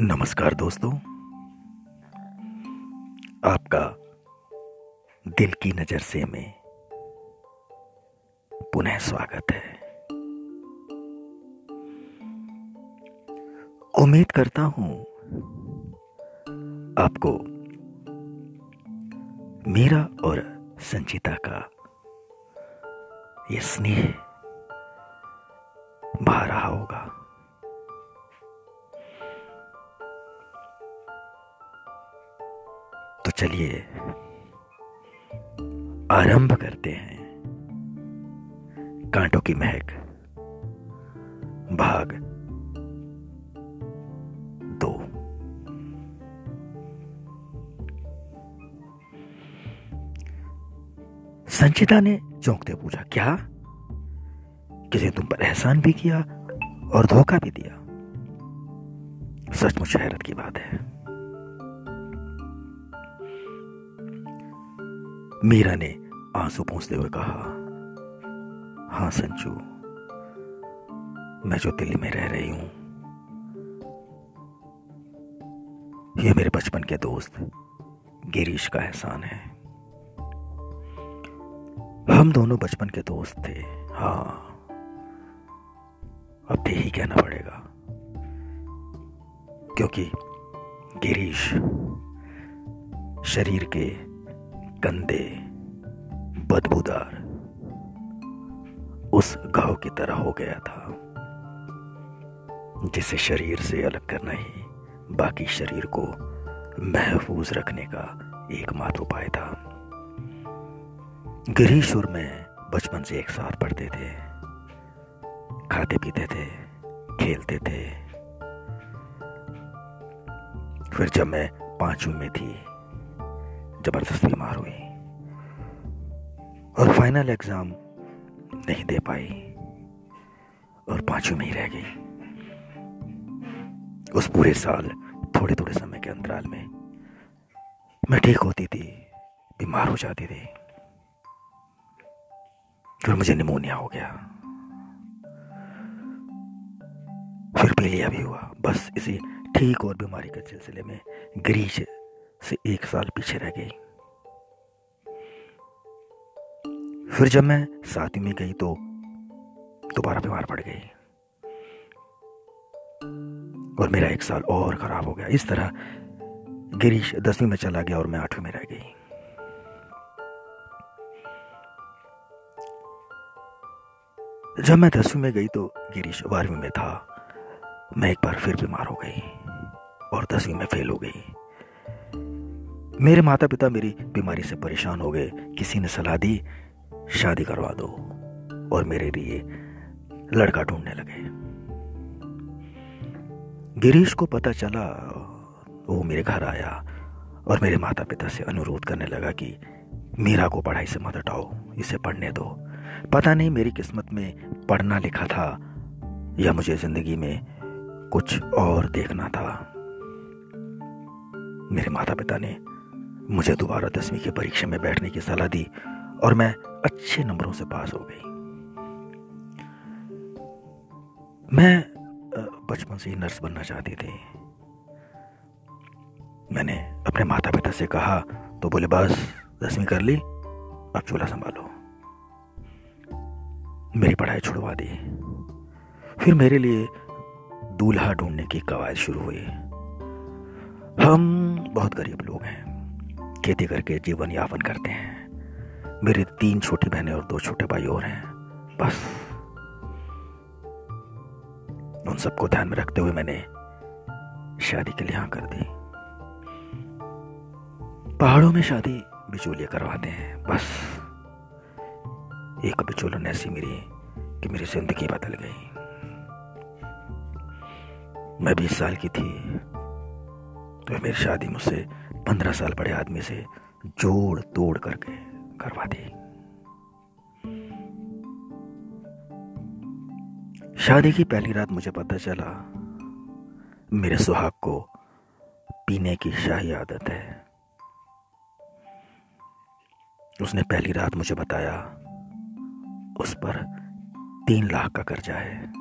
नमस्कार दोस्तों। आपका दिल की नज़र से में पुनः स्वागत है। उम्मीद करता हूँ आपको मेरा और संचिता का ये स्नेह तो चलिए, आरंभ करते हैं। कांटों की महक, भाग दो। संचिता ने चौंकते पूछा, क्या? किसी तुम पर एहसान भी किया और धोखा भी दिया? सचमुच हैरत की बात है। मीरा ने आँसू पहुँचते हुए कहा, हाँ संजू, मैं जो दिल्ली में रह रही हूँ यह मेरे बचपन के दोस्त गिरीश का एहसान है। हम दोनों बचपन के दोस्त थे हाँ। अब थे ही कहना पड़ेगा, क्योंकि गिरीश शरीर के गंदे, बदबूदार उस घाव की तरह हो गया था, जिसे शरीर से अलग करना ही बाकी शरीर को महफूज रखने का एकमात्र उपाय था। गिरीश और मैं बचपन से एक साथ पढ़ते थे, खाते पीते थे, खेलते थे। फिर जब मैं पांचवी में थी ज़बरदस्त बीमार हुई और फाइनल एग्ज़ाम नहीं दे पाई और पांचवी में ही रह गई। उस पूरे साल थोड़े थोड़े समय के अंतराल में मैं ठीक होती थी, बीमार हो जाती थी। फिर मुझे निमोनिया हो गया। फिर पीलिया भी हुआ। बस इसी ठीक और बीमारी के सिलसिले में ग्रीश से एक साल पीछे रह गई। फिर जब मैं सातवीं में गई तो दोबारा बीमार पड़ गई। और मेरा एक साल और खराब हो गया। इस तरह गिरीश दसवीं में चला गया और मैं आठवीं में रह गई। जब मैं दसवीं में गई तो गिरीश बारहवीं में था। मैं एक बार फिर बीमार हो गई और दसवीं में फेल हो गई। मेरे माता पिता मेरी बीमारी से परेशान हो गए। किसी ने सलाह दी, शादी करवा दो। और मेरे लिए लड़का ढूँढने लगे। गिरीश को पता चला, वो मेरे घर आया और मेरे माता पिता से अनुरोध करने लगा कि मीरा को पढ़ाई से मत हटाओ इसे पढ़ने दो। पता नहीं मेरी किस्मत में पढ़ना लिखा था या मुझे ज़िंदगी में कुछ और देखना था। मेरे माता पिता ने मुझे दोबारा दसवीं की परीक्षा में बैठने की सलाह दी और मैं अच्छे नंबरों से पास हो गई। मैं बचपन से ही नर्स बनना चाहती थी। मैंने अपने माता पिता से कहा तो बोले, बस, दसवीं कर ली, अब चूल्हा संभालो। मेरी पढ़ाई छुड़वा दी। फिर मेरे लिए दूल्हा ढूँढने की कवायद शुरू हुई। हम बहुत गरीब लोग हैं। खेती करके जीवन यापन करते हैं। मेरे तीन छोटी बहनें और दो छोटे भाई और हैं। बस। उन सबको ध्यान में रखते हुए मैंने शादी के लिए हाँ कर दी। पहाड़ों में शादी बिचौलिया करवाते हैं। बस। एक बिचौलन ऐसी मेरी कि मेरी ज़िंदगी बदल गई। मैं बीस साल की थी। तो मेरी शादी मुझसे पंद्रह साल बड़े आदमी से जोड़ तोड़ करके करवा दी। शादी की पहली रात मुझे पता चला, मेरे सुहाग को पीने की शाही आदत है। उसने पहली रात मुझे बताया, उस पर तीन लाख का कर्जा है।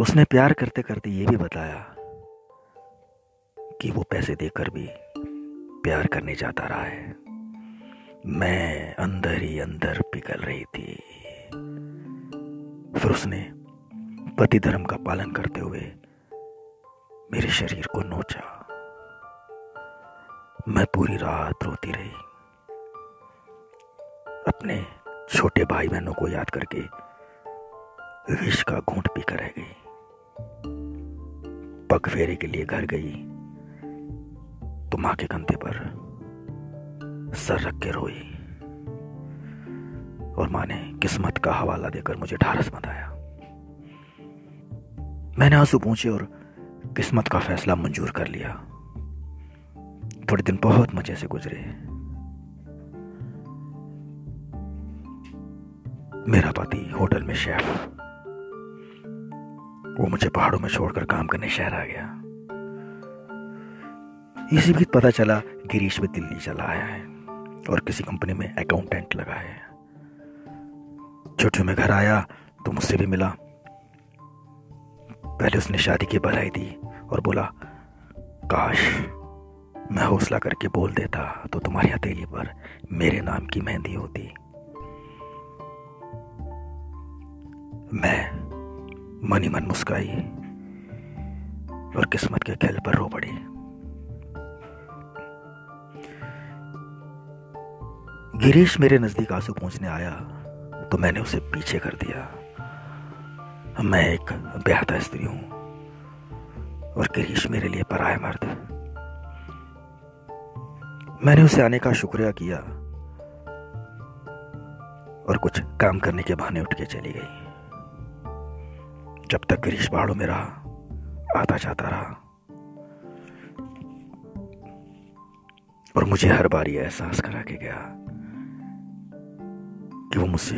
उसने प्यार करते करते ये भी बताया कि वो पैसे देकर भी प्यार करने जाता रहा है। मैं अंदर ही अंदर पिघल रही थी। फिर उसने पति धर्म का पालन करते हुए मेरे शरीर को नोचा। मैं पूरी रात रोती रही। अपने छोटे भाई बहनों को याद करके विष का घूंट पीकर रह गई। पग फेरे के लिए घर गई। तो माँ के कंधे पर, सर रख के रोई और माँ ने किस्मत का हवाला देकर मुझे ढारस बताया मैंने आँसू पूछे और किस्मत का फैसला मंजूर कर लिया। थोड़े दिन बहुत मज़े से गुजरे। मेरा पति होटल में शेफ। वो मुझे पहाड़ों में छोड़कर काम करने शहर आ गया। इसी बीच पता चला, गिरीश भी दिल्ली चला आया है और किसी कंपनी में अकाउंटेंट लगा है। छुट्टियों में घर आया तो मुझसे भी मिला। पहले उसने शादी की बधाई दी और बोला, काश मैं हौसला करके बोल देता तो तुम्हारी हथेली पर मेरे नाम की मेहंदी होती। मैं मनी मन मुस्काई और किस्मत के खेल पर रो पड़ी। गिरीश मेरे नज़दीक आँसू पहुँचने आया तो मैंने उसे पीछे कर दिया। मैं एक बेहता स्त्री हूँ, और गिरीश मेरे लिए पराया मर्द। मैंने उसे आने का शुक्रिया किया, और कुछ काम करने के बहाने उठ के चली गई। जब तक गिरीश पहाड़ों में रहा, आता जाता रहा। और मुझे हर बार यह एहसास करा के गया कि वो मुझसे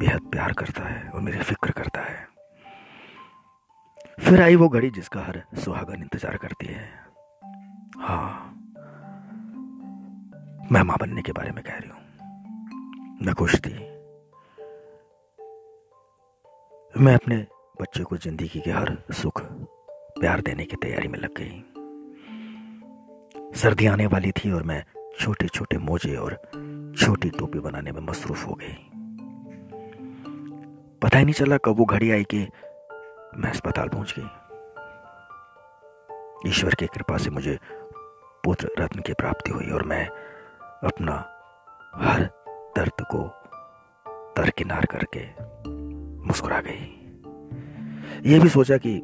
बेहद प्यार करता है और मेरी फ़िक्र करता है। फिर आई वो घड़ी जिसका हर सुहागन इंतज़ार करती है। हाँ मैं माँ बनने के बारे में कह रही हूँ। मैं खुश थी। मैं अपने बच्चे को ज़िंदगी के हर सुख, प्यार देने की तैयारी में लग गई। सर्दी आने वाली थी और मैं छोटे छोटे मोजे और छोटी टोपी बनाने में मसरूफ हो गई। पता ही नहीं चला कब वो घड़ी आई कि मैं अस्पताल पहुँच गई। ईश्वर की कृपा से मुझे पुत्र रत्न की प्राप्ति हुई और मैं अपना हर दर्द को दरकिनार करके मुस्कुरा गई। ये भी सोचा कि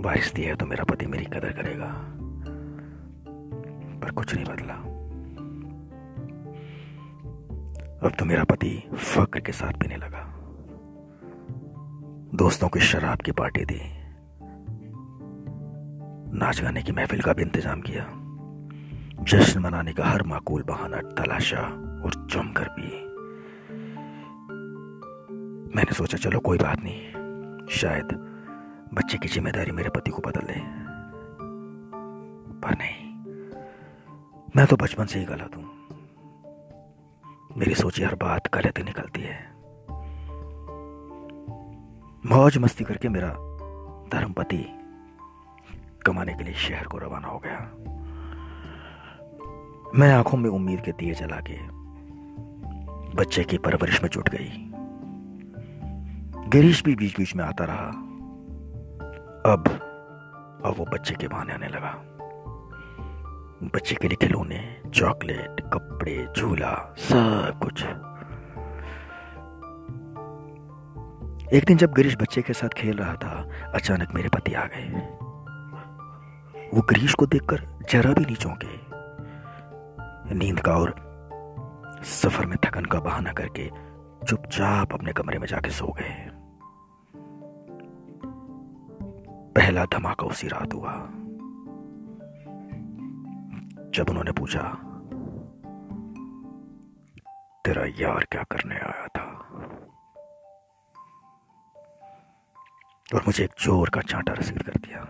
बारिश दी है तो मेरा पति मेरी कदर करेगा, पर कुछ नहीं बदला। अब तो मेरा पति फक्र के साथ पीने लगा। दोस्तों की शराब की पार्टी दी। नाच गाने की महफिल का भी इंतज़ाम किया। जश्न मनाने का हर माकूल बहाना, तलाशा और जमकर भी मैंने सोचा, चलो कोई बात नहीं। शायद बच्चे की ज़िम्मेदारी मेरे पति को बदल दे। पर नहीं, मैं तो बचपन से ही गलत हूँ। मेरी सोची हर बात गलत ही निकलती है। मौज मस्ती करके मेरा धर्मपति कमाने के लिए शहर को रवाना हो गया। मैं आँखों में उम्मीद के दिए जला के बच्चे की परवरिश में जुट गई। गिरीश भी बीच बीच में आता रहा। अब अब वो बच्चे के बहाने आने लगा। बच्चे के लिए खिलौने, चॉकलेट, कपड़े, झूला, सब कुछ। एक दिन जब गिरीश बच्चे के साथ खेल रहा था, अचानक मेरे पति आ गए। वो गिरीश को देखकर जरा भी नहीं चौंके। नींद का और सफ़र में थकन का बहाना करके चुपचाप अपने कमरे में जाके सो गए। पहला धमाका उसी रात हुआ। जब उन्होंने पूछा, तेरा यार क्या करने आया था? और मुझे एक ज़ोर का चांटा रसीद कर दिया।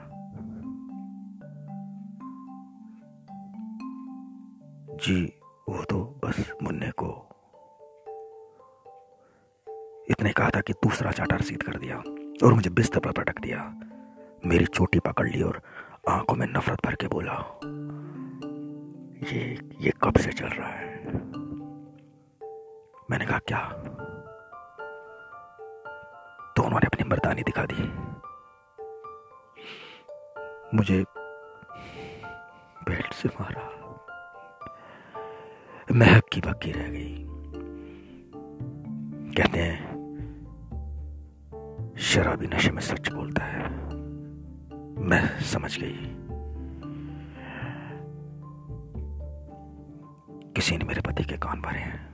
जी, वो तो बस मुन्ने को इतने कहा था कि दूसरा चांटा रसीद कर दिया और मुझे बिस्तर पर पटक दिया। मेरी चोटी पकड़ ली और आँखों में नफरत भर के बोला ये ये कब से चल रहा है? मैंने कहा, क्या? तो उन्होंने अपनी मर्दानी दिखा दी। मुझे बेल्ट से मारा। मैं हक्की बक्की रह गई। कहते हैं, शराबी नशे में सच बोलता है। मैं समझ गई। किसी ने मेरे पति के कान भरे हैं।